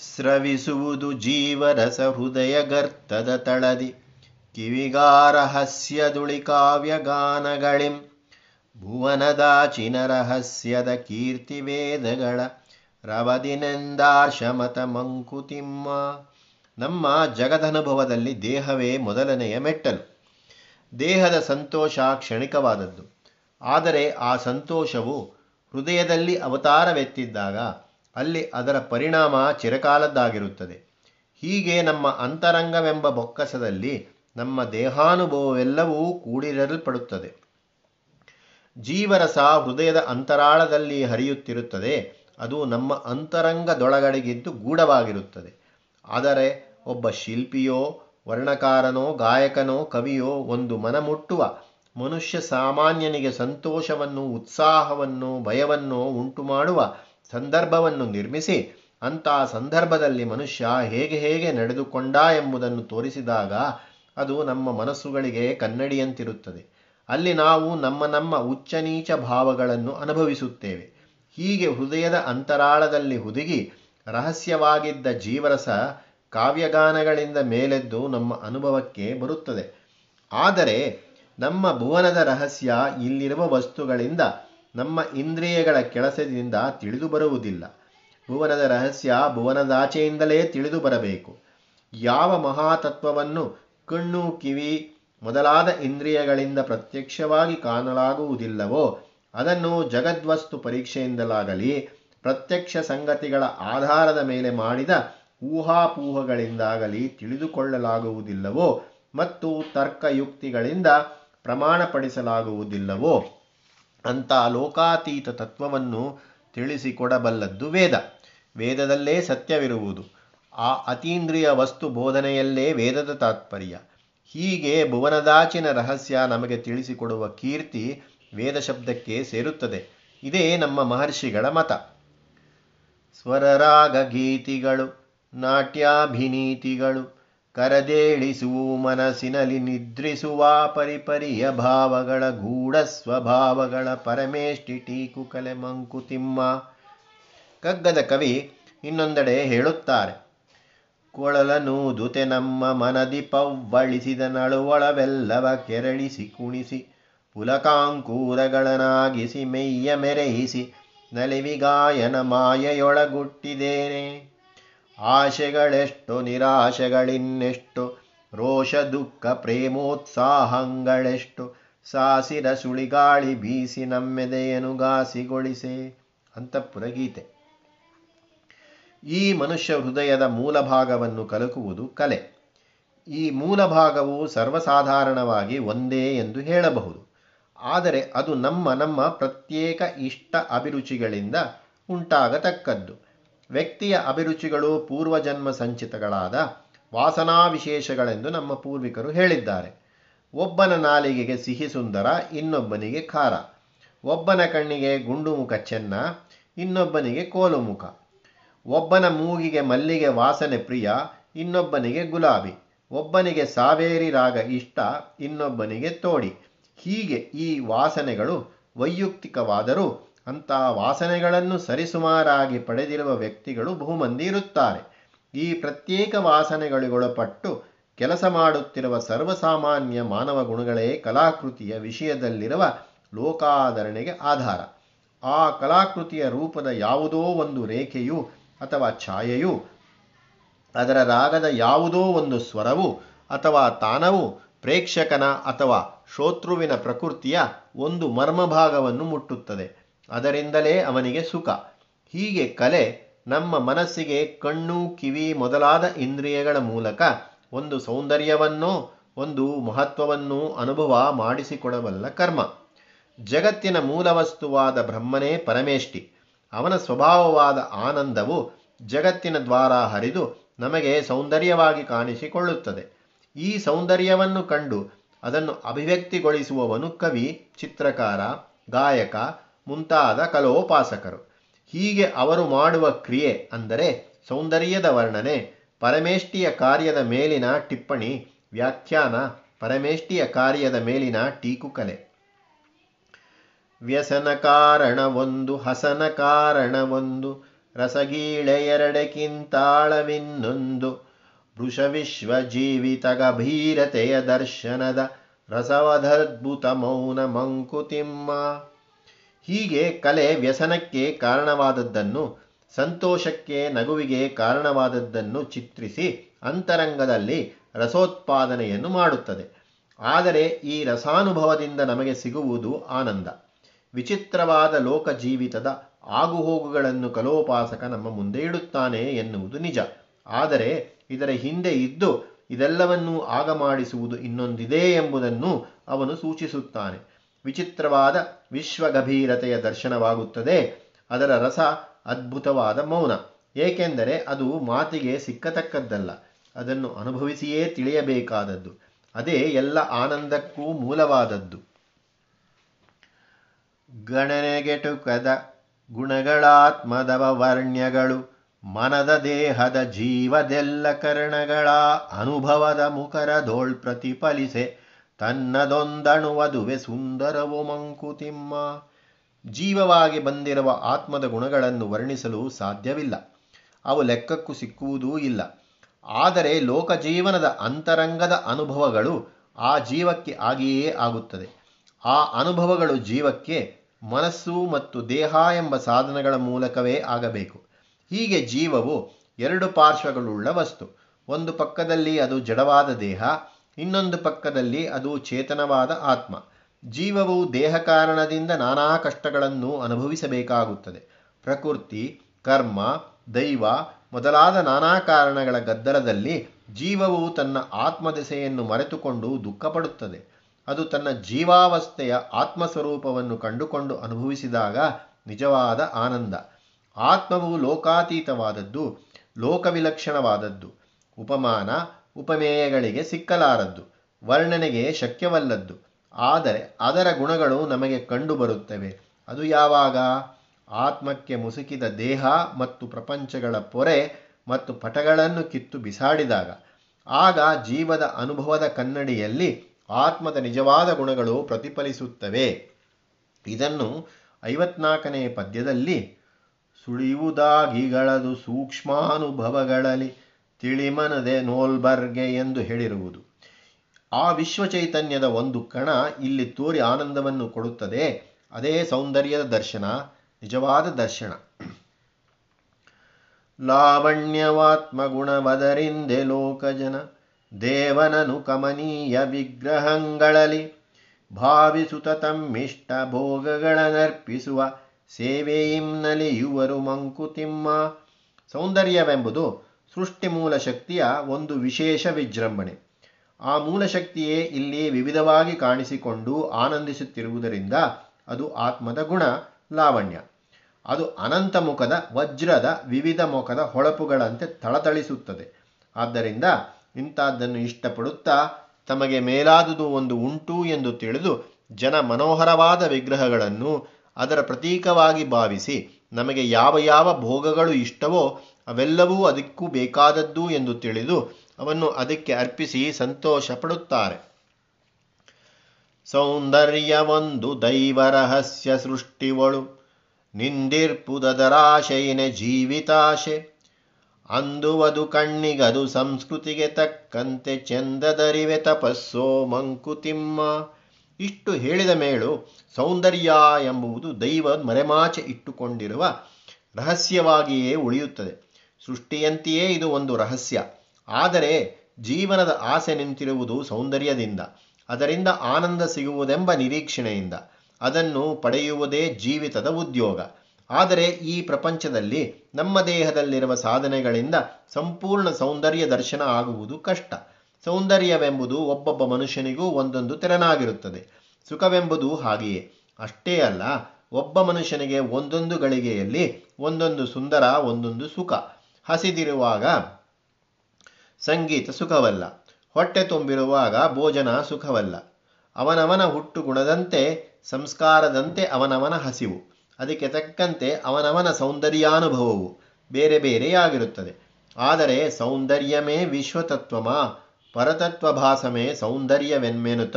ಸ್ರವಿಸುವುದು ಜೀವರಸ ಹೃದಯ ಗರ್ತದ ತಳದಿ ಕಿವಿಗಾರಹಸ್ಯದುಳಿ ಕಾವ್ಯಗಾನಗಳಿಂ. ಭುವನದಾಚಿನ ರಹಸ್ಯದ ಕೀರ್ತಿ ವೇದಗಳ ರವದಿನೆಂದಾರ್ಶಮತ ಮಂಕುತಿಮ್ಮ. ನಮ್ಮ ಜಗದನುಭವದಲ್ಲಿ ದೇಹವೇ ಮೊದಲನೆಯ ಮೆಟ್ಟಲು. ದೇಹದ ಸಂತೋಷ ಕ್ಷಣಿಕವಾದದ್ದು. ಆದರೆ ಆ ಸಂತೋಷವು ಹೃದಯದಲ್ಲಿ ಅವತಾರವೆತ್ತಿದ್ದಾಗ ಅಲ್ಲಿ ಅದರ ಪರಿಣಾಮ ಚಿರಕಾಲದ್ದಾಗಿರುತ್ತದೆ. ಹೀಗೆ ನಮ್ಮ ಅಂತರಂಗವೆಂಬ ಬೊಕ್ಕಸದಲ್ಲಿ ನಮ್ಮ ದೇಹಾನುಭವವೆಲ್ಲವೂ ಕೂಡಿರಲ್ಪಡುತ್ತದೆ. ಜೀವರಸ ಹೃದಯದ ಅಂತರಾಳದಲ್ಲಿ ಹರಿಯುತ್ತಿರುತ್ತದೆ. ಅದು ನಮ್ಮ ಅಂತರಂಗದೊಳಗಡೆಗಿದ್ದು ಗೂಢವಾಗಿರುತ್ತದೆ. ಆದರೆ ಒಬ್ಬ ಶಿಲ್ಪಿಯೋ, ವರ್ಣಕಾರನೋ, ಗಾಯಕನೋ, ಕವಿಯೋ ಒಂದು ಮನಮುಟ್ಟುವ, ಮನುಷ್ಯ ಸಾಮಾನ್ಯನಿಗೆ ಸಂತೋಷವನ್ನು, ಉತ್ಸಾಹವನ್ನು, ಭಯವನ್ನು ಉಂಟು ಮಾಡುವ ಸಂದರ್ಭವನ್ನು ನಿರ್ಮಿಸಿ ಅಂಥ ಸಂದರ್ಭದಲ್ಲಿ ಮನುಷ್ಯ ಹೇಗೆ ಹೇಗೆ ನಡೆದುಕೊಂಡ ಎಂಬುದನ್ನು ತೋರಿಸಿದಾಗ ಅದು ನಮ್ಮ ಮನಸ್ಸುಗಳಿಗೆ ಕನ್ನಡಿಯಂತಿರುತ್ತದೆ. ಅಲ್ಲಿ ನಾವು ನಮ್ಮ ನಮ್ಮ ಉಚ್ಚ ನೀಚ ಭಾವಗಳನ್ನು ಅನುಭವಿಸುತ್ತೇವೆ. ಹೀಗೆ ಹೃದಯದ ಅಂತರಾಳದಲ್ಲಿ ಹುದುಗಿ ರಹಸ್ಯವಾಗಿದ್ದ ಜೀವರಸ ಕಾವ್ಯಗಾನಗಳಿಂದ ಮೇಲೆದ್ದು ನಮ್ಮ ಅನುಭವಕ್ಕೆ ಬರುತ್ತದೆ. ಆದರೆ ನಮ್ಮ ಭುವನದ ರಹಸ್ಯ ಇಲ್ಲಿರುವ ವಸ್ತುಗಳಿಂದ ನಮ್ಮ ಇಂದ್ರಿಯಗಳ ಕೆಲಸದಿಂದ ತಿಳಿದು ಬರುವುದಿಲ್ಲ. ಭುವನದ ರಹಸ್ಯ ಭುವನದಾಚೆಯಿಂದಲೇ ತಿಳಿದು ಬರಬೇಕು. ಯಾವ ಮಹಾತತ್ವವನ್ನು ಕಣ್ಣು, ಕಿವಿ ಮೊದಲಾದ ಇಂದ್ರಿಯಗಳಿಂದ ಪ್ರತ್ಯಕ್ಷವಾಗಿ ಕಾಣಲಾಗುವುದಿಲ್ಲವೋ, ಅದನ್ನು ಜಗದ್ವಸ್ತು ಪರೀಕ್ಷೆಯಿಂದಲಾಗಲಿ, ಪ್ರತ್ಯಕ್ಷ ಸಂಗತಿಗಳ ಆಧಾರದ ಮೇಲೆ ಮಾಡಿದ ಊಹಾಪೂಹಗಳಿಂದಾಗಲಿ ತಿಳಿದುಕೊಳ್ಳಲಾಗುವುದಿಲ್ಲವೋ ಮತ್ತು ತರ್ಕಯುಕ್ತಿಗಳಿಂದ ಪ್ರಮಾಣಪಡಿಸಲಾಗುವುದಿಲ್ಲವೋ ಅಂಥ ಲೋಕಾತೀತ ತತ್ವವನ್ನು ತಿಳಿಸಿಕೊಡಬಲ್ಲದ್ದು ವೇದ. ವೇದದಲ್ಲೇ ಸತ್ಯವಿರುವುದು. ಆ ಅತೀಂದ್ರಿಯ ವಸ್ತು ಬೋಧನೆಯಲ್ಲೇ ವೇದದ ತಾತ್ಪರ್ಯ. ಹೀಗೆ ಭುವನದಾಚಿನ ರಹಸ್ಯ ನಮಗೆ ತಿಳಿಸಿಕೊಡುವ ಕೀರ್ತಿ ವೇದ ಶಬ್ದಕ್ಕೆ ಸೇರುತ್ತದೆ. ಇದೇ ನಮ್ಮ ಮಹರ್ಷಿಗಳ ಮತ. ಸ್ವರರಾಗ ಗೀತಿಗಳು, ನಾಟ್ಯಾಭಿನೀತಿಗಳು ಕರದೇಳಿಸುವು ಮನಸ್ಸಿನಲ್ಲಿ ನಿದ್ರಿಸುವ ಪರಿಪರಿಯ ಭಾವಗಳ ಗೂಢ ಸ್ವಭಾವಗಳ ಪರಮೇಷ್ಠಿ ಟೀಕು ಕಲೆ ಮಂಕುತಿಮ್ಮ ಕಗ್ಗದ ಕವಿ ಇನ್ನೊಂದೆಡೆ ಹೇಳುತ್ತಾರೆ, ಕೊಳಲನೂದುತೆ ನಮ್ಮ ಮನದಿ ಪವ್ವಳಿಸಿದ ನಳುವಳವೆಲ್ಲವ ಕೆರಳಿಸಿ ಕುಣಿಸಿ ಪುಲಕಾಂಕೂರಗಳನಾಗಿಸಿ ಮೆಯ್ಯ ಮೆರೆಯಿಸಿ, ನಲಿವಿಗಾಯನ ಮಾಯೆಯೊಳಗುಟ್ಟಿದ್ದೇನೆ ಆಶೆಗಳೆಷ್ಟು, ನಿರಾಶೆಗಳಿನ್ನೆಷ್ಟು, ರೋಷ, ದುಃಖ, ಪ್ರೇಮೋತ್ಸಾಹಗಳೆಷ್ಟು, ಸಾಸಿರ, ಸುಳಿಗಾಳಿ ಬೀಸಿ ನಮ್ಮೆದೆಯನು ಗಾಸಿಗೊಳಿಸೆ ಅಂತಃಪುರ ಗೀತೆ ಈ ಮನುಷ್ಯ ಹೃದಯದ ಮೂಲಭಾಗವನ್ನು ಕಲಕುವುದು ಕಲೆ. ಈ ಮೂಲಭಾಗವು ಸರ್ವಸಾಧಾರಣವಾಗಿ ಒಂದೇ ಎಂದು ಹೇಳಬಹುದು. ಆದರೆ ಅದು ನಮ್ಮ ನಮ್ಮ ಪ್ರತ್ಯೇಕ ಇಷ್ಟ ಅಭಿರುಚಿಗಳಿಂದ ಉಂಟಾಗತಕ್ಕದ್ದು. ವ್ಯಕ್ತಿಯ ಅಭಿರುಚಿಗಳು ಪೂರ್ವಜನ್ಮ ಸಂಚಿತಗಳಾದ ವಾಸನಾ ವಿಶೇಷಗಳೆಂದು ನಮ್ಮ ಪೂರ್ವಿಕರು ಹೇಳಿದ್ದಾರೆ. ಒಬ್ಬನ ನಾಲಿಗೆಗೆ ಸಿಹಿ ಸುಂದರ, ಇನ್ನೊಬ್ಬನಿಗೆ ಖಾರ. ಒಬ್ಬನ ಕಣ್ಣಿಗೆ ಗುಂಡು ಮುಖ ಚೆನ್ನ, ಇನ್ನೊಬ್ಬನಿಗೆ ಕೋಲು ಮುಖ ಒಬ್ಬನ ಮೂಗಿಗೆ ಮಲ್ಲಿಗೆ ವಾಸನೆ ಪ್ರಿಯ, ಇನ್ನೊಬ್ಬನಿಗೆ ಗುಲಾಬಿ. ಒಬ್ಬನಿಗೆ ಸಾವೇರಿ ರಾಗ ಇಷ್ಟ, ಇನ್ನೊಬ್ಬನಿಗೆ ತೋಡಿ. ಹೀಗೆ ಈ ವಾಸನೆಗಳು ವೈಯಕ್ತಿಕವಾದರೂ ಅಂಥ ವಾಸನೆಗಳನ್ನು ಸರಿಸುಮಾರಾಗಿ ಪಡೆದಿರುವ ವ್ಯಕ್ತಿಗಳು ಬಹುಮಂದಿ ಇರುತ್ತಾರೆ. ಈ ಪ್ರತ್ಯೇಕ ವಾಸನೆಗಳಿಗೊಳಪಟ್ಟು ಕೆಲಸ ಮಾಡುತ್ತಿರುವ ಸರ್ವಸಾಮಾನ್ಯ ಮಾನವ ಗುಣಗಳೇ ಕಲಾಕೃತಿಯ ವಿಷಯದಲ್ಲಿರುವ ಲೋಕಾಧರಣೆಗೆ ಆಧಾರ. ಆ ಕಲಾಕೃತಿಯ ರೂಪದ ಯಾವುದೋ ಒಂದು ರೇಖೆಯು ಅಥವಾ ಛಾಯೆಯು, ಅದರ ರಾಗದ ಯಾವುದೋ ಒಂದು ಸ್ವರವು ಅಥವಾ ತಾನವು ಪ್ರೇಕ್ಷಕನ ಅಥವಾ ಶೋತ್ರುವಿನ ಪ್ರಕೃತಿಯ ಒಂದು ಮರ್ಮಭಾಗವನ್ನು ಮುಟ್ಟುತ್ತದೆ. ಅದರಿಂದಲೇ ಅವನಿಗೆ ಸುಖ. ಹೀಗೆ ಕಲೆ ನಮ್ಮ ಮನಸ್ಸಿಗೆ ಕಣ್ಣು, ಕಿವಿ ಮೊದಲಾದ ಇಂದ್ರಿಯಗಳ ಮೂಲಕ ಒಂದು ಸೌಂದರ್ಯವನ್ನೋ, ಒಂದು ಮಹತ್ವವನ್ನು ಅನುಭವ ಮಾಡಿಸಿಕೊಡಬಲ್ಲ ಕರ್ಮ. ಜಗತ್ತಿನ ಮೂಲವಸ್ತುವಾದ ಬ್ರಹ್ಮನೇ ಪರಮೇಷ್ಠಿ. ಅವನ ಸ್ವಭಾವವಾದ ಆನಂದವು ಜಗತ್ತಿನ ದ್ವಾರ ಹರಿದು ನಮಗೆ ಸೌಂದರ್ಯವಾಗಿ ಕಾಣಿಸಿಕೊಳ್ಳುತ್ತದೆ. ಈ ಸೌಂದರ್ಯವನ್ನು ಕಂಡು ಅದನ್ನು ಅಭಿವ್ಯಕ್ತಿಗೊಳಿಸುವವನು ಕವಿ, ಚಿತ್ರಕಾರ, ಗಾಯಕ ಮುಂತಾದ ಕಲೋಪಾಸಕರು. ಹೀಗೆ ಅವರು ಮಾಡುವ ಕ್ರಿಯೆ ಅಂದರೆ ಸೌಂದರ್ಯದ ವರ್ಣನೆ, ಪರಮೇಷ್ಠಿಯ ಕಾರ್ಯದ ಮೇಲಿನ ಟಿಪ್ಪಣಿ, ವ್ಯಾಖ್ಯಾನ, ಪರಮೇಷ್ಠಿಯ ಕಾರ್ಯದ ಮೇಲಿನ ಟೀಕುಕಲೆ ವ್ಯಸನ ಕಾರಣವೊಂದು, ಹಸನ ಕಾರಣವೊಂದು, ರಸಗೀಳೆ ಎರಡಕ್ಕಿಂತಾಳವಿನ್ನೊಂದು ವೃಷವಿಶ್ವ ಜೀವಿತ ಗಭೀರತೆಯ ದರ್ಶನದ ರಸವಧದ್ಭುತ ಮೌನ ಮಂಕುತಿಮ್ಮ. ಹೀಗೆ ಕಲೆ ವ್ಯಸನಕ್ಕೆ ಕಾರಣವಾದದ್ದನ್ನು, ಸಂತೋಷಕ್ಕೆ ನಗುವಿಗೆ ಕಾರಣವಾದದ್ದನ್ನು ಚಿತ್ರಿಸಿ ಅಂತರಂಗದಲ್ಲಿ ರಸೋತ್ಪಾದನೆಯನ್ನು ಮಾಡುತ್ತದೆ. ಆದರೆ ಈ ರಸಾನುಭವದಿಂದ ನಮಗೆ ಸಿಗುವುದು ಆನಂದ. ವಿಚಿತ್ರವಾದ ಲೋಕ ಜೀವಿತದ ಆಗುಹೋಗುಗಳನ್ನು ಕಲೋಪಾಸಕ ನಮ್ಮ ಮುಂದೆ ಇಡುತ್ತಾನೆ ಎನ್ನುವುದು ನಿಜ. ಆದರೆ ಇದರ ಹಿಂದೆ ಇದ್ದು ಇದೆಲ್ಲವನ್ನೂ ಆಗ ಮಾಡಿಸುವುದು ಇನ್ನೊಂದಿದೆ ಎಂಬುದನ್ನು ಅವನು ಸೂಚಿಸುತ್ತಾನೆ. ವಿಚಿತ್ರವಾದ ವಿಶ್ವಗಭೀರತೆಯ ದರ್ಶನವಾಗುತ್ತದೆ. ಅದರ ರಸ ಅದ್ಭುತವಾದ ಮೌನ. ಏಕೆಂದರೆ ಅದು ಮಾತಿಗೆ ಸಿಕ್ಕತಕ್ಕದ್ದಲ್ಲ. ಅದನ್ನು ಅನುಭವಿಸಿಯೇ ತಿಳಿಯಬೇಕಾದದ್ದು. ಅದೇ ಎಲ್ಲ ಆನಂದಕ್ಕೂ ಮೂಲವಾದದ್ದು. ಗಣನೆಗೆಟುಕದ ಗುಣಗಳಾತ್ಮದವ ವರ್ಣ್ಯಗಳು ಮನದ ದೇಹದ ಜೀವದೆಲ್ಲ ಕರ್ಣಗಳ ಅನುಭವದ ಮುಖರ ಧೋಳ್ ಪ್ರತಿಫಲಿಸೆ. ತನ್ನದೊಂದಣುವದುವೆ ಸುಂದರವೋ ಮಂಕುತಿಮ್ಮ. ಜೀವವಾಗಿ ಬಂದಿರುವ ಆತ್ಮದ ಗುಣಗಳನ್ನು ವರ್ಣಿಸಲು ಸಾಧ್ಯವಿಲ್ಲ. ಅವು ಲೆಕ್ಕಕ್ಕೂ ಸಿಕ್ಕುವುದೂ ಇಲ್ಲ. ಆದರೆ ಲೋಕಜೀವನದ ಅಂತರಂಗದ ಅನುಭವಗಳು ಆ ಜೀವಕ್ಕೆ ಆಗಿಯೇ ಆಗುತ್ತದೆ. ಆ ಅನುಭವಗಳು ಜೀವಕ್ಕೆ ಮನಸ್ಸು ಮತ್ತು ದೇಹ ಎಂಬ ಸಾಧನಗಳ ಮೂಲಕವೇ ಆಗಬೇಕು. ಹೀಗೆ ಜೀವವು ಎರಡು ಪಾರ್ಶ್ವಗಳುಳ್ಳ ವಸ್ತು. ಒಂದು ಪಕ್ಕದಲ್ಲಿ ಅದು ಜಡವಾದ ದೇಹ ಇನ್ನೊಂದು ಪಕ್ಕದಲ್ಲಿ ಅದು ಚೇತನವಾದ ಆತ್ಮ. ಜೀವವು ದೇಹ ಕಾರಣದಿಂದ ನಾನಾ ಕಷ್ಟಗಳನ್ನು ಅನುಭವಿಸಬೇಕಾಗುತ್ತದೆ. ಪ್ರಕೃತಿ, ಕರ್ಮ, ದೈವ ಮೊದಲಾದ ನಾನಾ ಕಾರಣಗಳ ಗದ್ದಲದಲ್ಲಿ ಜೀವವು ತನ್ನ ಆತ್ಮದೆಸೆಯನ್ನು ಮರೆತುಕೊಂಡು ದುಃಖಪಡುತ್ತದೆ. ಅದು ತನ್ನ ಜೀವಾವಸ್ಥೆಯ ಆತ್ಮಸ್ವರೂಪವನ್ನು ಕಂಡುಕೊಂಡು ಅನುಭವಿಸಿದಾಗ ನಿಜವಾದ ಆನಂದ. ಆತ್ಮವು ಲೋಕಾತೀತವಾದದ್ದು, ಲೋಕವಿಲಕ್ಷಣವಾದದ್ದು. ಉಪಮಾನ ಉಪಮೇಯಗಳಿಗೆ ಸಿಕ್ಕಲಾರದ್ದು, ವರ್ಣನೆಗೆ ಶಕ್ಯವಲ್ಲದ್ದು. ಆದರೆ ಅದರ ಗುಣಗಳು ನಮಗೆ ಕಂಡುಬರುತ್ತವೆ. ಅದು ಯಾವಾಗ? ಆತ್ಮಕ್ಕೆ ಮುಸುಕಿದ ದೇಹ ಮತ್ತು ಪ್ರಪಂಚಗಳ ಪೊರೆ ಮತ್ತು ಪಟಗಳನ್ನು ಕಿತ್ತು ಬಿಸಾಡಿದಾಗ. ಆಗ ಜೀವದ ಅನುಭವದ ಕನ್ನಡಿಯಲ್ಲಿ ಆತ್ಮದ ನಿಜವಾದ ಗುಣಗಳು ಪ್ರತಿಫಲಿಸುತ್ತವೆ. ಇದನ್ನು ಐವತ್ನಾಲ್ಕನೇ ಪದ್ಯದಲ್ಲಿ ಸುಳಿಯುವುದಾಗಿಗಳದು ಸೂಕ್ಷ್ಮಾನುಭವಗಳಲ್ಲಿ ತಿಳಿಮನದೆ ನೋಲ್ಬರ್ಗೆ ಎಂದು ಹೇಳಿರುವುದು. ಆ ವಿಶ್ವಚೈತನ್ಯದ ಒಂದು ಕಣ ಇಲ್ಲಿ ತೋರಿ ಆನಂದವನ್ನು ಕೊಡುತ್ತದೆ. ಅದೇ ಸೌಂದರ್ಯದ ದರ್ಶನ, ನಿಜವಾದ ದರ್ಶನ. ಲಾವಣ್ಯವಾತ್ಮ ಗುಣವದರಿಂದೆ ಲೋಕಜನ, ದೇವನನು ಕಮನೀಯ ವಿಗ್ರಹಗಳಲ್ಲಿ ಭಾವಿಸುತ ತಮ್ಮಿಷ್ಟ ಭೋಗಗಳನ್ನರ್ಪಿಸುವ ಸೇವೆಯಿನ್ನಲಿಯುವರು ಮಂಕುತಿಮ್ಮ. ಸೌಂದರ್ಯವೆಂಬುದು ಸೃಷ್ಟಿ ಮೂಲ ಶಕ್ತಿಯ ಒಂದು ವಿಶೇಷ ವಿಜೃಂಭಣೆ. ಆ ಮೂಲಶಕ್ತಿಯೇ ಇಲ್ಲಿ ವಿವಿಧವಾಗಿ ಕಾಣಿಸಿಕೊಂಡು ಆನಂದಿಸುತ್ತಿರುವುದರಿಂದ ಅದು ಆತ್ಮದ ಗುಣ, ಲಾವಣ್ಯ. ಅದು ಅನಂತ ಮುಖದ, ವಜ್ರದ ವಿವಿಧ ಮುಖದ ಹೊಳಪುಗಳಂತೆ ಥಳಥಳಿಸುತ್ತದೆ ಆದ್ದರಿಂದ ಇಂಥದ್ದನ್ನು ಇಷ್ಟಪಡುತ್ತಾ ತಮಗೆ ಮೇಲಾದುದು ಒಂದು ಉಂಟು ಎಂದು ತಿಳಿದು ಜನ ಮನೋಹರವಾದ ವಿಗ್ರಹಗಳನ್ನು ಅದರ ಪ್ರತೀಕವಾಗಿ ಭಾವಿಸಿ ನಮಗೆ ಯಾವ ಯಾವ ಭೋಗಗಳು ಇಷ್ಟವೋ ಅವೆಲ್ಲವೂ ಅದಕ್ಕೂ ಬೇಕಾದದ್ದು ಎಂದು ತಿಳಿದು ಅವನ್ನು ಅದಕ್ಕೆ ಅರ್ಪಿಸಿ ಸಂತೋಷ ಪಡುತ್ತಾರೆ ಸೌಂದರ್ಯವೊಂದು ದೈವರಹಸ್ಯ ಸೃಷ್ಟಿವಳು. ನಿಂದಿರ್ಪುದರಾಶೆಯಿನೆ ಜೀವಿತಾಶೆ. ಅಂದುವದು ಕಣ್ಣಿಗದು ಸಂಸ್ಕೃತಿಗೆ ತಕ್ಕಂತೆ ಚಂದದರಿವೆ ತಪಸ್ಸೋ ಮಂಕುತಿಮ್ಮ. ಇಷ್ಟು ಹೇಳಿದ ಮೇಳು ಸೌಂದರ್ಯ ಎಂಬುದು ದೈವ ಮರೆಮಾಚೆ ಇಟ್ಟುಕೊಂಡಿರುವ ರಹಸ್ಯವಾಗಿಯೇ ಉಳಿಯುತ್ತದೆ. ಸೃಷ್ಟಿಯಂತೆಯೇ ಇದು ಒಂದು ರಹಸ್ಯ. ಆದರೆ ಜೀವನದ ಆಸೆ ನಿಂತಿರುವುದು ಸೌಂದರ್ಯದಿಂದ, ಅದರಿಂದ ಆನಂದ ಸಿಗುವುದೆಂಬ ನಿರೀಕ್ಷಣೆಯಿಂದ ಅದನ್ನು ಪಡೆಯುವುದೇ ಜೀವಿತದ ಉದ್ಯೋಗ. ಆದರೆ ಈ ಪ್ರಪಂಚದಲ್ಲಿ ನಮ್ಮ ದೇಹದಲ್ಲಿರುವ ಸಾಧನೆಗಳಿಂದ ಸಂಪೂರ್ಣ ಸೌಂದರ್ಯ ದರ್ಶನ ಆಗುವುದು ಕಷ್ಟ. ಸೌಂದರ್ಯವೆಂಬುದು ಒಬ್ಬೊಬ್ಬ ಮನುಷ್ಯನಿಗೂ ಒಂದೊಂದು ತೆರನಾಗಿರುತ್ತದೆ. ಸುಖವೆಂಬುದು ಹಾಗೆಯೇ. ಅಷ್ಟೇ ಅಲ್ಲ, ಒಬ್ಬ ಮನುಷ್ಯನಿಗೆ ಒಂದೊಂದು ಗಳಿಗೆಯಲ್ಲಿ ಒಂದೊಂದು ಸುಂದರ, ಒಂದೊಂದು ಸುಖ. ಹಸಿದಿರುವಾಗ ಸಂಗೀತ ಸುಖವಲ್ಲ. ಹೊಟ್ಟೆ ತುಂಬಿರುವಾಗ ಭೋಜನ ಸುಖವಲ್ಲ. ಅವನವನ ಹುಟ್ಟು ಗುಣದಂತೆ ಸಂಸ್ಕಾರದಂತೆ ಅವನವನ ಹಸಿವು. ಅದಕ್ಕೆ ತಕ್ಕಂತೆ ಅವನವನ ಸೌಂದರ್ಯಾನುಭವವು ಬೇರೆ ಬೇರೆಯಾಗಿರುತ್ತದೆ. ಆದರೆ ಸೌಂದರ್ಯಮೇ ವಿಶ್ವತತ್ವಮ, ಪರತತ್ವಭಾಸಮೇ ಸೌಂದರ್ಯವೆನ್ಮೆನುತ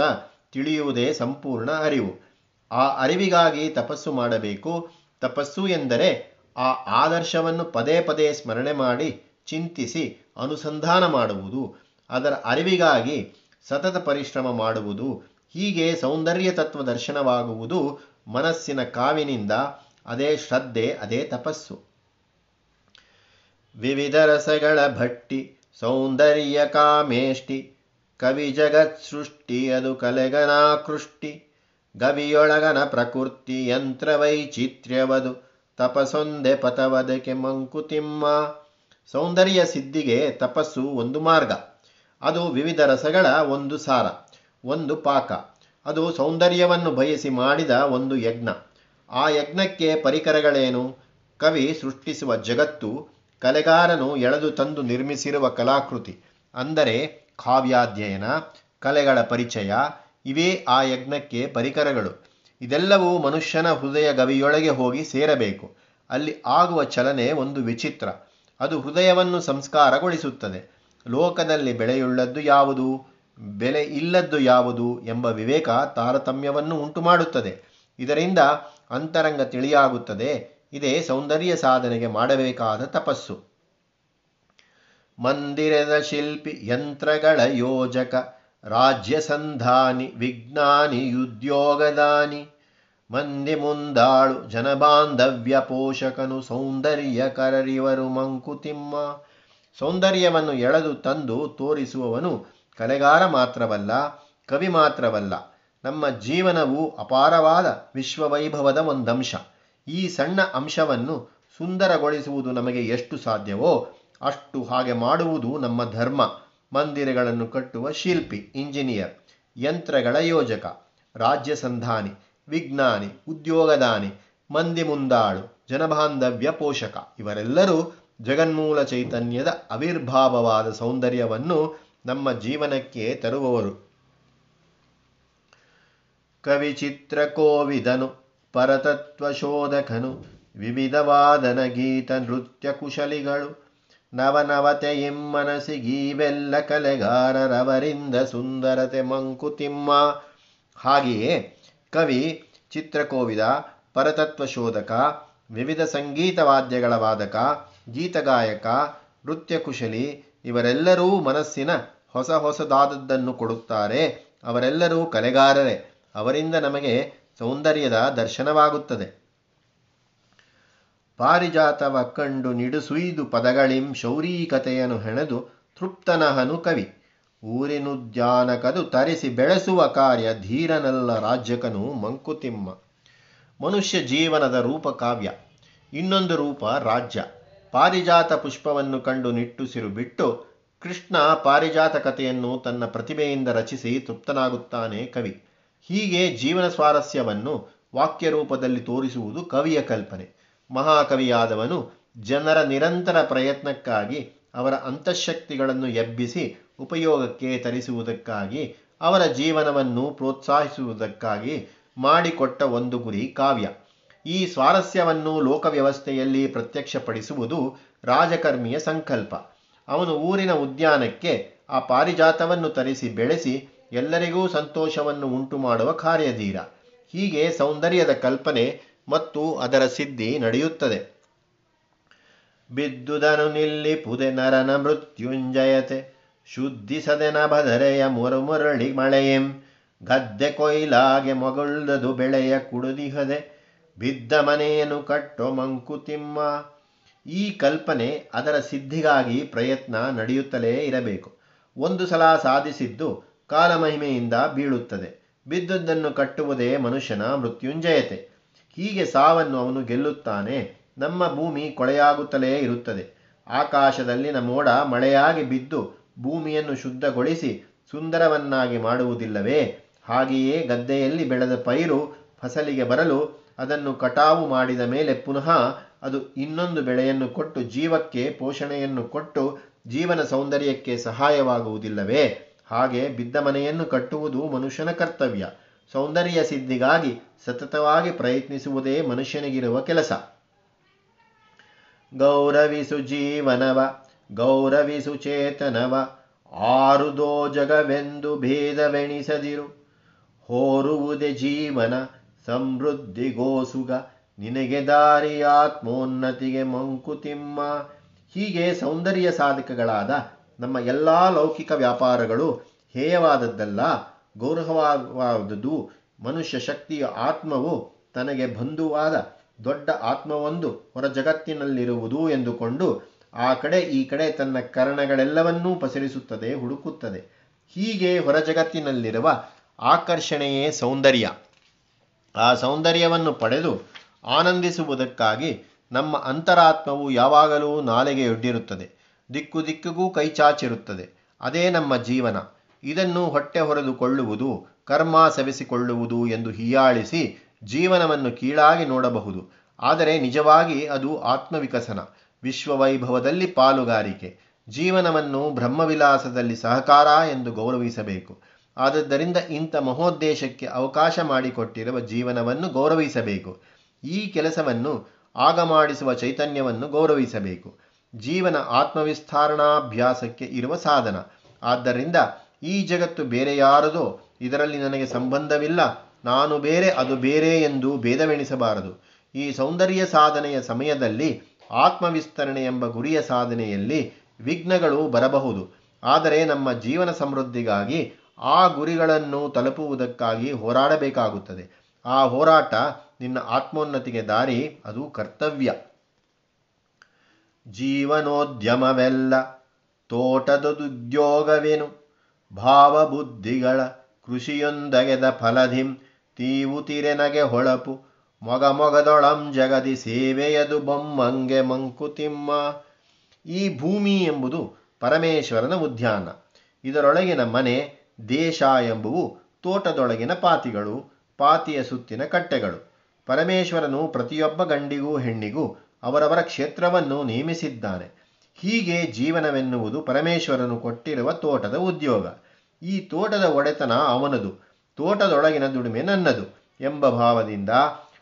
ತಿಳಿಯುವುದೇ ಸಂಪೂರ್ಣ ಅರಿವು. ಆ ಅರಿವಿಗಾಗಿ ತಪಸ್ಸು ಮಾಡಬೇಕು. ತಪಸ್ಸು ಎಂದರೆ ಆ ಆದರ್ಶವನ್ನು ಪದೇ ಪದೇ ಸ್ಮರಣೆ ಮಾಡಿ ಚಿಂತಿಸಿ ಅನುಸಂಧಾನ ಮಾಡುವುದು, ಅದರ ಅರಿವಿಗಾಗಿ ಸತತ ಪರಿಶ್ರಮ ಮಾಡುವುದು, ಹೀಗೆ ಸೌಂದರ್ಯ ತತ್ವ ದರ್ಶನವಾಗುವುದು ಮನಸ್ಸಿನ ಕಾವಿನಿಂದ, ಅದೇ ಶ್ರದ್ಧೆ, ಅದೇ ತಪಸ್ಸು. ವಿವಿಧ ರಸಗಳ ಭಟ್ಟಿ, ಸೌಂದರ್ಯ ಕಾಮೇಷ್ಟಿ, ಕವಿ ಜಗತ್ ಸೃಷ್ಟಿ, ಅದು ಕಲೆಗನಾಕೃಷ್ಟಿ, ಗವಿಯೊಳಗನ ಪ್ರಕೃತಿ, ಯಂತ್ರ ವೈಚಿತ್ರ್ಯವದು. ತಪಸೊಂದೆ ಪಥವದಕ್ಕೆ ಮಂಕುತಿಮ್ಮ ಸೌಂದರ್ಯ ಸಿದ್ಧಿಗೆ ತಪಸ್ಸು ಒಂದು ಮಾರ್ಗ. ಅದು ವಿವಿಧ ರಸಗಳ ಒಂದು ಸಾರ, ಒಂದು ಪಾಕ. ಅದು ಸೌಂದರ್ಯವನ್ನು ಬಯಸಿ ಮಾಡಿದ ಒಂದು ಯಜ್ಞ. ಆ ಯಜ್ಞಕ್ಕೆ ಪರಿಕರಗಳೇನು? ಕವಿ ಸೃಷ್ಟಿಸುವ ಜಗತ್ತು ಕಲೆಗಾರನು ಎಳೆದು ತಂದು ನಿರ್ಮಿಸಿರುವ ಕಲಾಕೃತಿ. ಅಂದರೆ ಕಾವ್ಯಾಧ್ಯಯನ, ಕಲೆಗಳ ಪರಿಚಯ, ಇವೇ ಆ ಯಜ್ಞಕ್ಕೆ ಪರಿಕರಗಳು. ಇದೆಲ್ಲವೂ ಮನುಷ್ಯನ ಹೃದಯ ಗವಿಯೊಳಗೆ ಹೋಗಿ ಸೇರಬೇಕು. ಅಲ್ಲಿ ಆಗುವ ಚಲನೆ ಒಂದು ವಿಚಿತ್ರ. ಅದು ಹೃದಯವನ್ನು ಸಂಸ್ಕಾರಗೊಳಿಸುತ್ತದೆ. ಲೋಕದಲ್ಲಿ ಬೆಳೆಯುಳ್ಳದ್ದು ಯಾವುದು? ಬೆಲೆ ಇಲ್ಲದ್ದು ಯಾವುದು ಎಂಬ ವಿವೇಕ ತಾರತಮ್ಯವನ್ನು ಉಂಟು ಮಾಡುತ್ತದೆ ಇದರಿಂದ ಅಂತರಂಗ ತಿಳಿಯಾಗುತ್ತದೆ. ಇದೇ ಸೌಂದರ್ಯ ಸಾಧನೆಗೆ ಮಾಡಬೇಕಾದ ತಪಸ್ಸು. ಮಂದಿರದ ಶಿಲ್ಪಿ ಯಂತ್ರಗಳ ಯೋಜಕ ರಾಜ್ಯ ಸಂಧಾನಿ ವಿಜ್ಞಾನಿ, ಉದ್ಯೋಗದಾನಿ, ಮಂದಿ ಮುಂದಾಳು, ಜನಬಾಂಧವ್ಯ ಪೋಷಕನು, ಸೌಂದರ್ಯ ಕರರಿವರು, ಮಂಕುತಿಮ್ಮ. ಸೌಂದರ್ಯವನ್ನು ಎಳೆದು ತಂದು ತೋರಿಸುವವನು ಕಲೆಗಾರ ಮಾತ್ರವಲ್ಲ, ಕವಿ ಮಾತ್ರವಲ್ಲ. ನಮ್ಮ ಜೀವನವು ಅಪಾರವಾದ ವಿಶ್ವವೈಭವದ ಒಂದಂಶ. ಈ ಸಣ್ಣ ಅಂಶವನ್ನು ಸುಂದರಗೊಳಿಸುವುದು ನಮಗೆ ಎಷ್ಟು ಸಾಧ್ಯವೋ ಅಷ್ಟು ಹಾಗೆ ಮಾಡುವುದು ನಮ್ಮ ಧರ್ಮ. ಮಂದಿರಗಳನ್ನು ಕಟ್ಟುವ ಶಿಲ್ಪಿ, ಇಂಜಿನಿಯರ್, ಯಂತ್ರಗಳ ಯೋಜಕ, ರಾಜ್ಯ ಸಂಧಾನಿ, ವಿಜ್ಞಾನಿ ಉದ್ಯೋಗದಾನಿ ಮಂದಿ ಮುಂದಾಳು, ಜನಬಾಂಧವ್ಯ ಪೋಷಕ ಇವರೆಲ್ಲರೂ ಜಗನ್ಮೂಲ ಚೈತನ್ಯದ ಅವಿರ್ಭಾವವಾದ ಸೌಂದರ್ಯವನ್ನು ನಮ್ಮ ಜೀವನಕ್ಕೆ ತರುವವರು. ಕವಿ ಕೋವಿದನು, ಪರತತ್ವ ಶೋಧಕನು, ವಿವಿಧವಾದನ ಗೀತ ನೃತ್ಯ ಕುಶಲಿಗಳು ನವನವತೆ ಇಮ್ಮನಸಿಗೀವೆಲ್ಲ ಕಲೆಗಾರರವರಿಂದ ಸುಂದರತೆ ಮಂಕುತಿಮ್ಮ. ಹಾಗೆಯೇ ಕವಿ, ಚಿತ್ರಕೋವಿದ ಪರತತ್ವ ಶೋಧಕ ವಿವಿಧ ಸಂಗೀತ ವಾದ್ಯಗಳ ವಾದಕ ಗೀತಗಾಯಕ ನೃತ್ಯ ಕುಶಲಿ ಇವರೆಲ್ಲರೂ ಮನಸ್ಸಿನ ಹೊಸ ಹೊಸದಾದದ್ದನ್ನು ಕೊಡುತ್ತಾರೆ. ಅವರೆಲ್ಲರೂ ಕಲೆಗಾರರೇ. ಅವರಿಂದ ನಮಗೆ ಸೌಂದರ್ಯದ ದರ್ಶನವಾಗುತ್ತದೆ. ಪಾರಿಜಾತವ ಕಂಡು ನಿಡುಸುಯ್ದು ಪದಗಳಿಂ ಶೌರೀಕತೆಯನ್ನು ಹೆಣೆದು ತೃಪ್ತನಹನು ಕವಿ. ಊರಿನುದ್ಯಾನಕದು ತರಿಸಿ ಬೆಳೆಸುವ ಕಾರ್ಯ ಧೀರನಲ್ಲ ರಾಜ್ಯಕನು ಮಂಕುತಿಮ್ಮ. ಮನುಷ್ಯ ಜೀವನದ ರೂಪ ಕಾವ್ಯ, ಇನ್ನೊಂದು ರೂಪ ರಾಜ್ಯ. ಪಾರಿಜಾತ ಪುಷ್ಪವನ್ನು ಕಂಡು ನಿಟ್ಟುಸಿರು ಬಿಟ್ಟು ಕೃಷ್ಣ ಪಾರಿಜಾತ ಕಥೆಯನ್ನು ತನ್ನ ಪ್ರತಿಭೆಯಿಂದ ರಚಿಸಿ ತೃಪ್ತನಾಗುತ್ತಾನೆ ಕವಿ. ಹೀಗೆ ಜೀವನ ಸ್ವಾರಸ್ಯವನ್ನು ವಾಕ್ಯ ರೂಪದಲ್ಲಿ ತೋರಿಸುವುದು ಕವಿಯ ಕಲ್ಪನೆ. ಮಹಾಕವಿಯಾದವನು ಜನರ ನಿರಂತರ ಪ್ರಯತ್ನಕ್ಕಾಗಿ ಅವರ ಅಂತಃಶಕ್ತಿಗಳನ್ನು ಎಬ್ಬಿಸಿ ಉಪಯೋಗಕ್ಕೆ ತರಿಸುವುದಕ್ಕಾಗಿ, ಅವರ ಜೀವನವನ್ನು ಪ್ರೋತ್ಸಾಹಿಸುವುದಕ್ಕಾಗಿ ಮಾಡಿಕೊಟ್ಟ ಒಂದು ಗುರಿ ಕಾವ್ಯ. ಈ ಸ್ವಾರಸ್ಯವನ್ನು ಲೋಕವ್ಯವಸ್ಥೆಯಲ್ಲಿ ಪ್ರತ್ಯಕ್ಷಪಡಿಸುವುದು ರಾಜಕರ್ಮಿಯ ಸಂಕಲ್ಪ. ಅವನು ಊರಿನ ಉದ್ಯಾನಕ್ಕೆ ಆ ಪಾರಿಜಾತವನ್ನು ತರಿಸಿ ಬೆಳೆಸಿ ಎಲ್ಲರಿಗೂ ಸಂತೋಷವನ್ನು ಉಂಟು ಮಾಡುವ ಕಾರ್ಯಧೀರ. ಹೀಗೆ ಸೌಂದರ್ಯದ ಕಲ್ಪನೆ ಮತ್ತು ಅದರ ಸಿದ್ಧಿ ನಡೆಯುತ್ತದೆ. ಬಿದ್ದುದನು ನಿಲ್ಲಿ ಪುದೆ ನರನ ಮೃತ್ಯುಂಜಯತೆ, ಶುದ್ಧಿಸದೆ ನಭದರೆಯ ಮುರುಮುರಳಿ ಮಳೆಯೆಂ. ಗದ್ದೆ ಕೊಯ್ಲಾಗೆ ಮೊಗುಳ್ದದು ಬೆಳೆಯ ಕುಡುದಿಹದೆ, ಬಿದ್ದ ಮನೆಯನ್ನು ಕಟ್ಟೋ ಮಂಕುತಿಮ್ಮ ಈ ಕಲ್ಪನೆ ಅದರ ಸಿದ್ಧಿಗಾಗಿ ಪ್ರಯತ್ನ ನಡೆಯುತ್ತಲೇ ಇರಬೇಕು. ಒಂದು ಸಲ ಸಾಧಿಸಿದ್ದು ಕಾಲಮಹಿಮೆಯಿಂದ ಬೀಳುತ್ತದೆ. ಬಿದ್ದುದನ್ನು ಕಟ್ಟುವುದೇ ಮನುಷ್ಯನ ಮೃತ್ಯುಂಜಯತೆ. ಹೀಗೆ ಸಾವನ್ನು ಅವನು ಗೆಲ್ಲುತ್ತಾನೆ. ನಮ್ಮ ಭೂಮಿ ಕೊಳೆಯಾಗುತ್ತಲೇ ಇರುತ್ತದೆ. ಆಕಾಶದಲ್ಲಿನ ಮೋಡ ಮಳೆಯಾಗಿ ಬಿದ್ದು ಭೂಮಿಯನ್ನು ಶುದ್ಧಗೊಳಿಸಿ ಸುಂದರವನ್ನಾಗಿ ಮಾಡುವುದಿಲ್ಲವೇ? ಹಾಗೆಯೇ ಗದ್ದೆಯಲ್ಲಿ ಬೆಳೆದ ಪೈರು ಫಸಲಿಗೆ ಬರಲು ಅದನ್ನು ಕಟಾವು ಮಾಡಿದ ಮೇಲೆ ಪುನಃ ಅದು ಇನ್ನೊಂದು ಬೆಳೆಯನ್ನು ಕೊಟ್ಟು ಜೀವಕ್ಕೆ ಪೋಷಣೆಯನ್ನು ಕೊಟ್ಟು ಜೀವನ ಸೌಂದರ್ಯಕ್ಕೆ ಸಹಾಯವಾಗುವುದಿಲ್ಲವೇ? ಹಾಗೆ ಬಿದ್ದ ಮನೆಯನ್ನು ಕಟ್ಟುವುದು ಮನುಷ್ಯನ ಕರ್ತವ್ಯ. ಸೌಂದರ್ಯ ಸಿದ್ಧಿಗಾಗಿ ಸತತವಾಗಿ ಪ್ರಯತ್ನಿಸುವುದೇ ಮನುಷ್ಯನಿಗಿರುವ ಕೆಲಸ. ಗೌರವಿಸು ಜೀವನವ, ಗೌರವಿಸು ಚೇತನವ, ಆರುದೋ ಜಗವೆಂದು ಭೇದವೆಣಿಸದಿರು. ಹೋರುವುದೇ ಜೀವನ, ಸಮೃದ್ಧಿಗೋಸುಗ, ನಿನಗೆ ದಾರಿಯಾತ್ಮೋನ್ನತಿಗೆ ಮಂಕುತಿಮ್ಮ. ಹೀಗೆ ಸೌಂದರ್ಯ ಸಾಧಕಗಳಾದ ನಮ್ಮ ಎಲ್ಲ ಲೌಕಿಕ ವ್ಯಾಪಾರಗಳು ಹೇಯವಾದದ್ದಲ್ಲ ಗೌರವವಾದದ್ದು ಮನುಷ್ಯ ಶಕ್ತಿಯ ಆತ್ಮವು ತನಗೆ ಬಂಧುವಾದ ದೊಡ್ಡ ಆತ್ಮವೊಂದು ಹೊರ ಜಗತ್ತಿನಲ್ಲಿರುವುದು ಎಂದುಕೊಂಡು ಆ ಕಡೆ ಈ ಕಡೆ ತನ್ನ ಕರಣಗಳೆಲ್ಲವನ್ನೂ ಪಸರಿಸುತ್ತದೆ, ಹುಡುಕುತ್ತದೆ. ಹೀಗೆ ಹೊರ ಜಗತ್ತಿನಲ್ಲಿರುವ ಆಕರ್ಷಣೆಯೇ ಸೌಂದರ್ಯ. ಆ ಸೌಂದರ್ಯವನ್ನು ಪಡೆದು ಆನಂದಿಸುವುದಕ್ಕಾಗಿ ನಮ್ಮ ಅಂತರಾತ್ಮವು ಯಾವಾಗಲೂ ನಾಲೆಗೆಯೊಡ್ಡಿರುತ್ತದೆ. ದಿಕ್ಕು ದಿಕ್ಕಿಗೂ ಕೈಚಾಚಿರುತ್ತದೆ ಅದೇ ನಮ್ಮ ಜೀವನ. ಇದನ್ನು ಹೊಟ್ಟೆ ಹೊರೆದುಕೊಳ್ಳುವುದು, ಕರ್ಮ ಸವೆಸಿಕೊಳ್ಳುವುದು ಎಂದು ಹೀಯಾಳಿಸಿ ಜೀವನವನ್ನು ಕೀಳಾಗಿ ನೋಡಬಹುದು. ಆದರೆ ನಿಜವಾಗಿ ಅದು ಆತ್ಮವಿಕಸನ, ವಿಶ್ವವೈಭವದಲ್ಲಿ ಪಾಲುಗಾರಿಕೆ. ಜೀವನವನ್ನು ಬ್ರಹ್ಮವಿಲಾಸದಲ್ಲಿ ಸಹಕಾರ ಎಂದು ಗೌರವಿಸಬೇಕು. ಆದ್ದರಿಂದ ಇಂಥ ಮಹೋದ್ದೇಶಕ್ಕೆ ಅವಕಾಶ ಮಾಡಿಕೊಟ್ಟಿರುವ ಜೀವನವನ್ನು ಗೌರವಿಸಬೇಕು. ಈ ಕೆಲಸವನ್ನು ಆಗ ಮಾಡಿಸುವ ಚೈತನ್ಯವನ್ನು ಗೌರವಿಸಬೇಕು. ಜೀವನ ಆತ್ಮವಿಸ್ತಾರಣಾಭ್ಯಾಸಕ್ಕೆ ಇರುವ ಸಾಧನ. ಆದ್ದರಿಂದ ಈ ಜಗತ್ತು ಬೇರೆ ಯಾರದೋ? ಇದರಲ್ಲಿ ನನಗೆ ಸಂಬಂಧವಿಲ್ಲ. ನಾನು ಬೇರೆ, ಅದು ಬೇರೆ ಎಂದು ಭೇದವೆಣಿಸಬಾರದು. ಈ ಸೌಂದರ್ಯ ಸಾಧನೆಯ ಸಮಯದಲ್ಲಿ ಆತ್ಮವಿಸ್ತರಣೆ ಎಂಬ ಗುರಿಯ ಸಾಧನೆಯಲ್ಲಿ ವಿಘ್ನಗಳು ಬರಬಹುದು. ಆದರೆ ನಮ್ಮ ಜೀವನ ಸಮೃದ್ಧಿಗಾಗಿ ಆ ಗುರಿಗಳನ್ನು ತಲುಪುವುದಕ್ಕಾಗಿ ಹೋರಾಡಬೇಕಾಗುತ್ತದೆ. ಆ ಹೋರಾಟ ನಿನ್ನ ಆತ್ಮೋನ್ನತಿಗೆ ದಾರಿ, ಅದು ಕರ್ತವ್ಯ. ಜೀವನೋದ್ಯಮವೆಲ್ಲ ತೋಟದುದ್ಯೋಗವೇನು? ಭಾವಬುದ್ಧಿಗಳ ಕೃಷಿಯೊಂದಗೆದ ಫಲಧಿಂ, ತೀವು ತಿರೆನಗೆ ಹೊಳಪು. ಮೊಗ ಮೊಗದೊಳಂ ಜಗದಿ ಸೇವೆಯದು ಬೊಮ್ಮಂಗೆ ಮಂಕುತಿಮ್ಮ. ಈ ಭೂಮಿ ಎಂಬುದು ಪರಮೇಶ್ವರನ ಉದ್ಯಾನ. ಇದರೊಳಗಿನ ಮನೆ, ದೇಶ ಎಂಬುವು ತೋಟದೊಳಗಿನ ಪಾತಿಗಳು, ಪಾತಿಯ ಸುತ್ತಿನ ಕಟ್ಟೆಗಳು. ಪರಮೇಶ್ವರನು ಪ್ರತಿಯೊಬ್ಬ ಗಂಡಿಗೂ ಹೆಣ್ಣಿಗೂ ಅವರವರ ಕ್ಷೇತ್ರವನ್ನು ನೇಮಿಸಿದ್ದಾನೆ. ಹೀಗೆ ಜೀವನವೆನ್ನುವುದು ಪರಮೇಶ್ವರನು ಕೊಟ್ಟಿರುವ ತೋಟದ ಉದ್ಯೋಗ. ಈ ತೋಟದ ಒಡೆತನ ಅವನದು, ತೋಟದೊಳಗಿನ ದುಡಿಮೆ ನನ್ನದು ಎಂಬ ಭಾವದಿಂದ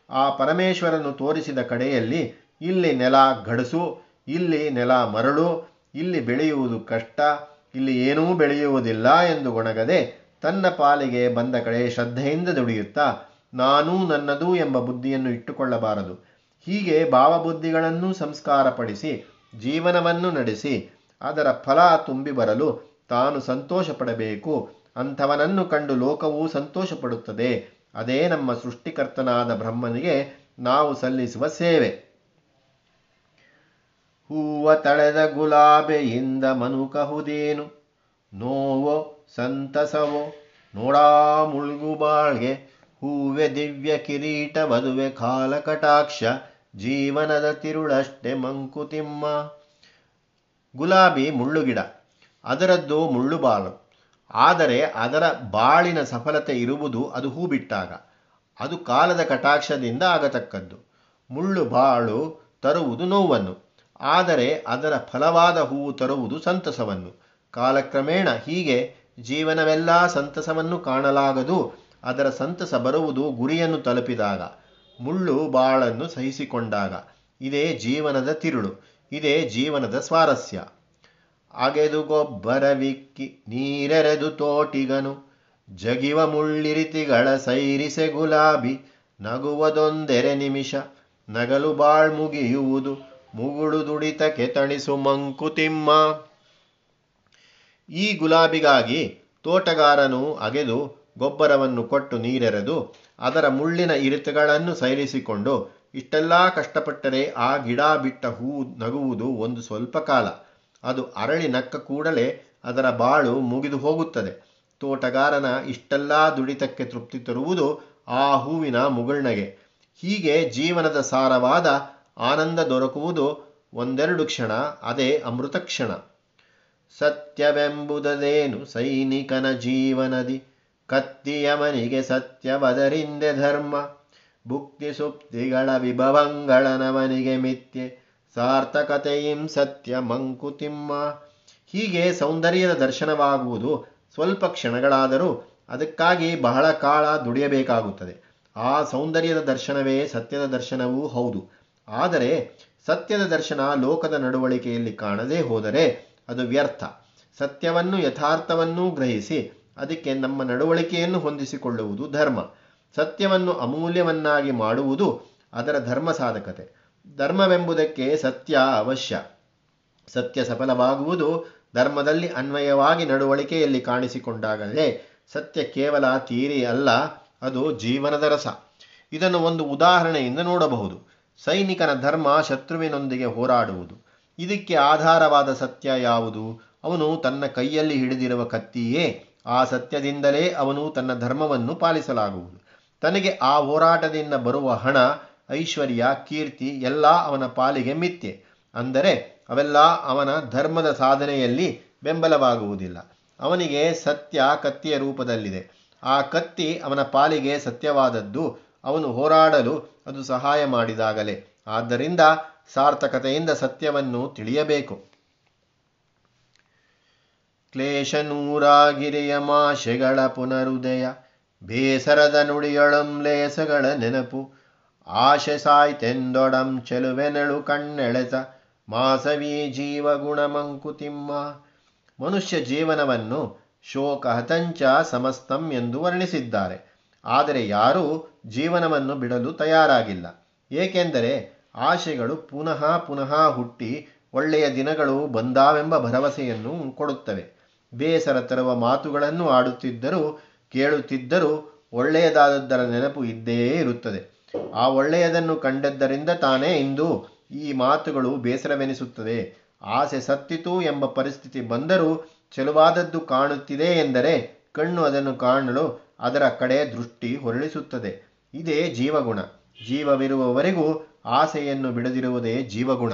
ಆ ಪರಮೇಶ್ವರನು ತೋರಿಸಿದ ಕಡೆಯಲ್ಲಿ ಇಲ್ಲಿ ನೆಲ ಗಡಸು ಇಲ್ಲಿ ನೆಲ ಮರಳು, ಇಲ್ಲಿ ಬೆಳೆಯುವುದು ಕಷ್ಟ, ಇಲ್ಲಿ ಏನೂ ಬೆಳೆಯುವುದಿಲ್ಲ ಎಂದು ಗೊಣಗದೆ ತನ್ನ ಪಾಲಿಗೆ ಬಂದ ಕಡೆ ಶ್ರದ್ಧೆಯಿಂದ ದುಡಿಯುತ್ತಾ, ನಾನೂ ನನ್ನದು ಎಂಬ ಬುದ್ಧಿಯನ್ನು ಇಟ್ಟುಕೊಳ್ಳಬಾರದು. ಹೀಗೆ ಭಾವಬುದ್ಧಿಗಳನ್ನು ಸಂಸ್ಕಾರಪಡಿಸಿ ಜೀವನವನ್ನು ನಡೆಸಿ, ಅದರ ಫಲ ತುಂಬಿ ಬರಲು ತಾನು ಸಂತೋಷ ಪಡಬೇಕು ಅಂಥವನನ್ನು ಕಂಡು ಲೋಕವೂ ಸಂತೋಷ ಪಡುತ್ತದೆ ಅದೇ ನಮ್ಮ ಸೃಷ್ಟಿಕರ್ತನಾದ ಬ್ರಹ್ಮನಿಗೆ ನಾವು ಸಲ್ಲಿಸುವ ಸೇವೆ. ಹೂವ ತಳೆದ ಗುಲಾಬೆಯಿಂದ ಮನುಕಹುದೇನು ನೋವೋ ಸಂತಸವೋ? ನೋಡಾ ಮುಳುಗು ಬಾಳ್ಗೆ ಹೂವೆ ದಿವ್ಯ ಕಿರೀಟ ಮದುವೆ ಕಾಲಕಟಾಕ್ಷ. ಜೀವನದ ತಿರುಳಷ್ಟೆ ಮಂಕುತಿಮ್ಮ. ಗುಲಾಬಿ ಮುಳ್ಳುಗಿಡ, ಅದರದ್ದು ಮುಳ್ಳು ಬಾಳು ಆದರೆ ಅದರ ಬಾಳಿನ ಸಫಲತೆ ಇರುವುದು ಅದು ಹೂ ಬಿಟ್ಟಾಗ ಅದು ಕಾಲದ ಕಟಾಕ್ಷದಿಂದ ಆಗತಕ್ಕದ್ದು. ಮುಳ್ಳು ಬಾಳು ತರುವುದು ನೋವನ್ನು, ಆದರೆ ಅದರ ಫಲವಾದ ಹೂವು ತರುವುದು ಸಂತಸವನ್ನು. ಕಾಲಕ್ರಮೇಣ ಹೀಗೆ ಜೀವನವೆಲ್ಲ ಸಂತಸವನ್ನು ಕಾಣಲಾಗದು, ಅದರ ಸಂತಸ ಬರುವುದು ಗುರಿಯನ್ನು ತಲುಪಿದಾಗ. ಮುಳ್ಳು ಬಾಳನ್ನು ಸಹಿಸಿಕೊಂಡಾಗ. ಇದೇ ಜೀವನದ ತಿರುಳು, ಇದೇ ಜೀವನದ ಸ್ವಾರಸ್ಯ. ಅಗೆದು ಗೊಬ್ಬರವಿಕ್ಕಿ ನೀರೆರೆದು ತೋಟಿಗನು, ಜಗಿವ ಮುಳ್ಳಿರಿತಿಗಳ ಸೈರಿಸೆ ಗುಲಾಬಿ, ನಗುವದೊಂದೆರೆ ನಿಮಿಷ, ನಗಲು ಬಾಳ್ ಮುಗಿಯುವುದು, ಮುಗುಳು ದುಡಿತಕ್ಕೆ ತಣಿಸು ಮಂಕುತಿಮ್ಮ ಈ ಗುಲಾಬಿಗಾಗಿ ತೋಟಗಾರನು ಅಗೆದು ಗೊಬ್ಬರವನ್ನು ಕೊಟ್ಟು ನೀರೆರೆದು ಅದರ ಮುಳ್ಳಿನ ಇರಿತಗಳನ್ನು ಸೈರಿಸಿಕೊಂಡು ಇಷ್ಟೆಲ್ಲ ಕಷ್ಟಪಟ್ಟರೆ ಆ ಗಿಡ ಬಿಟ್ಟ ಹೂ ನಗುವುದು ಒಂದು ಸ್ವಲ್ಪ ಕಾಲ. ಅದು ಅರಳಿ ನಕ್ಕ ಕೂಡಲೇ ಅದರ ಬಾಳು ಮುಗಿದು ಹೋಗುತ್ತದೆ. ತೋಟಗಾರನ ಇಷ್ಟೆಲ್ಲ ದುಡಿತಕ್ಕೆ ತೃಪ್ತಿ ತರುವುದು ಆ ಹೂವಿನ ಮುಗುಳ್ನಗೆ. ಹೀಗೆ ಜೀವನದ ಸಾರವಾದ ಆನಂದ ದೊರಕುವುದು ಒಂದೆರಡು ಕ್ಷಣ, ಅದೇ ಅಮೃತ ಕ್ಷಣ. ಸತ್ಯವೆಂಬುದದೇನು ಸೈನಿಕನ ಜೀವನದಿ? ಕತ್ತಿಯಮನಿಗೆ ಸತ್ಯವದರಿಂದೆ ಧರ್ಮ. ಭುಕ್ತಿ ಸುಪ್ತಿಗಳ ವಿಭವಂಗಳನವನಿಗೆ ಮಿಥ್ಯೆ. ಸಾರ್ಥಕತೆಯಿಂ ಸತ್ಯ ಮಂಕುತಿಮ್ಮ ಹೀಗೆ ಸೌಂದರ್ಯದ ದರ್ಶನವಾಗುವುದು ಸ್ವಲ್ಪ ಕ್ಷಣಗಳಾದರೂ ಅದಕ್ಕಾಗಿ ಬಹಳ ಕಾಲ ದುಡಿಯಬೇಕಾಗುತ್ತದೆ. ಆ ಸೌಂದರ್ಯದ ದರ್ಶನವೇ ಸತ್ಯದ ದರ್ಶನವೂ ಹೌದು. ಆದರೆ ಸತ್ಯದ ದರ್ಶನ ಲೋಕದ ನಡವಳಿಕೆಯಲ್ಲಿ ಕಾಣದೇ ಹೋದರೆ ಅದು ವ್ಯರ್ಥ. ಸತ್ಯವನ್ನು ಯಥಾರ್ಥವನ್ನೂ ಗ್ರಹಿಸಿ ಅದಕ್ಕೆ ನಮ್ಮ ನಡವಳಿಕೆಯನ್ನು ಹೊಂದಿಸಿಕೊಳ್ಳುವುದು ಧರ್ಮ. ಸತ್ಯವನ್ನು ಅಮೂಲ್ಯವನ್ನಾಗಿ ಮಾಡುವುದು ಅದರ ಧರ್ಮ ಸಾಧಕತೆ. ಧರ್ಮವೆಂಬುದಕ್ಕೆ ಸತ್ಯ ಅವಶ್ಯ. ಸತ್ಯ ಸಫಲವಾಗುವುದು ಧರ್ಮದಲ್ಲಿ ಅನ್ವಯವಾಗಿ ನಡವಳಿಕೆಯಲ್ಲಿ ಕಾಣಿಸಿಕೊಂಡಾಗಲೇ ಸತ್ಯ ಕೇವಲ ತೀರಿ ಅಲ್ಲ, ಅದು ಜೀವನದ ರಸ. ಇದನ್ನು ಒಂದು ಉದಾಹರಣೆಯಿಂದ ನೋಡಬಹುದು. ಸೈನಿಕನ ಧರ್ಮ ಶತ್ರುವಿನೊಂದಿಗೆ ಹೋರಾಡುವುದು. ಇದಕ್ಕೆ ಆಧಾರವಾದ ಸತ್ಯ ಯಾವುದು? ಅವನು ತನ್ನ ಕೈಯಲ್ಲಿ ಹಿಡಿದಿರುವ ಕತ್ತಿಯೇ. ಆ ಸತ್ಯದಿಂದಲೇ ಅವನು ತನ್ನ ಧರ್ಮವನ್ನು ಪಾಲಿಸಲಾಗುವುದು. ತನಗೆ ಆ ಹೋರಾಟದಿಂದ ಬರುವ ಹಣ, ಐಶ್ವರ್ಯ, ಕೀರ್ತಿ ಎಲ್ಲ ಅವನ ಪಾಲಿಗೆ ಮಿಥ್ಯೆ. ಅಂದರೆ ಅವೆಲ್ಲ ಅವನ ಧರ್ಮದ ಸಾಧನೆಯಲ್ಲಿ ಬೆಂಬಲವಾಗುವುದಿಲ್ಲ. ಅವನಿಗೆ ಸತ್ಯ ಕತ್ತಿಯ ರೂಪದಲ್ಲಿದೆ. ಆ ಕತ್ತಿ ಅವನ ಪಾಲಿಗೆ ಸತ್ಯವಾದದ್ದು. ಅವನು ಹೋರಾಡಲು ಅದು ಸಹಾಯ ಮಾಡಿದಾಗಲೇ. ಆದ್ದರಿಂದ ಸಾರ್ಥಕತೆಯಿಂದ ಸತ್ಯವನ್ನು ತಿಳಿಯಬೇಕು. ಕ್ಲೇಶನೂರಾಗಿರಿಯ ಮಾಶೆಗಳ ಪುನರುದಯ, ಬೇಸರದ ನುಡಿಯೊಳಂ ಲೇಸಗಳ ನೆನಪು, ಆಶೆ ಸಾಯ್ತೆಂದೊಡಂ ಚೆಲುವೆನೆಳು ಕಣ್ಣೆಳೆತ, ಮಾಸವೀ ಜೀವ ಮಂಕುತಿಮ್ಮ ಮನುಷ್ಯ ಜೀವನವನ್ನು ಶೋಕ ಹತಂಚ ಸಮಸ್ತಂ ಎಂದು ವರ್ಣಿಸಿದ್ದಾರೆ. ಆದರೆ ಯಾರೂ ಜೀವನವನ್ನು ಬಿಡಲು ತಯಾರಾಗಿಲ್ಲ. ಏಕೆಂದರೆ ಆಶೆಗಳು ಪುನಃ ಪುನಃ ಹುಟ್ಟಿ ಒಳ್ಳೆಯ ದಿನಗಳು ಬಂದಾವೆಂಬ ಭರವಸೆಯನ್ನು ಕೊಡುತ್ತವೆ. ಬೇಸರ ತರುವ ಮಾತುಗಳನ್ನು ಆಡುತ್ತಿದ್ದರೂ, ಕೇಳುತ್ತಿದ್ದರೂ ಒಳ್ಳೆಯದಾದದ್ದರ ನೆನಪು ಇದ್ದೇ ಇರುತ್ತದೆ. ಆ ಒಳ್ಳೆಯದನ್ನು ಕಂಡದ್ದರಿಂದ ತಾನೇ ಇಂದು ಈ ಮಾತುಗಳು ಬೇಸರವೆನಿಸುತ್ತದೆ. ಆಸೆ ಸತ್ತಿತು ಎಂಬ ಪರಿಸ್ಥಿತಿ ಬಂದರೂ ಚೆಲುವಾದದ್ದು ಕಾಣುತ್ತಿದೆ ಎಂದರೆ ಕಣ್ಣು ಅದನ್ನು ಕಾಣಲು ಅದರ ಕಡೆ ದೃಷ್ಟಿ ಹೊರಳಿಸುತ್ತದೆ. ಇದೇ ಜೀವಗುಣ. ಜೀವವಿರುವವರೆಗೂ ಆಸೆಯನ್ನು ಬಿಡದಿರುವುದೇ ಜೀವಗುಣ.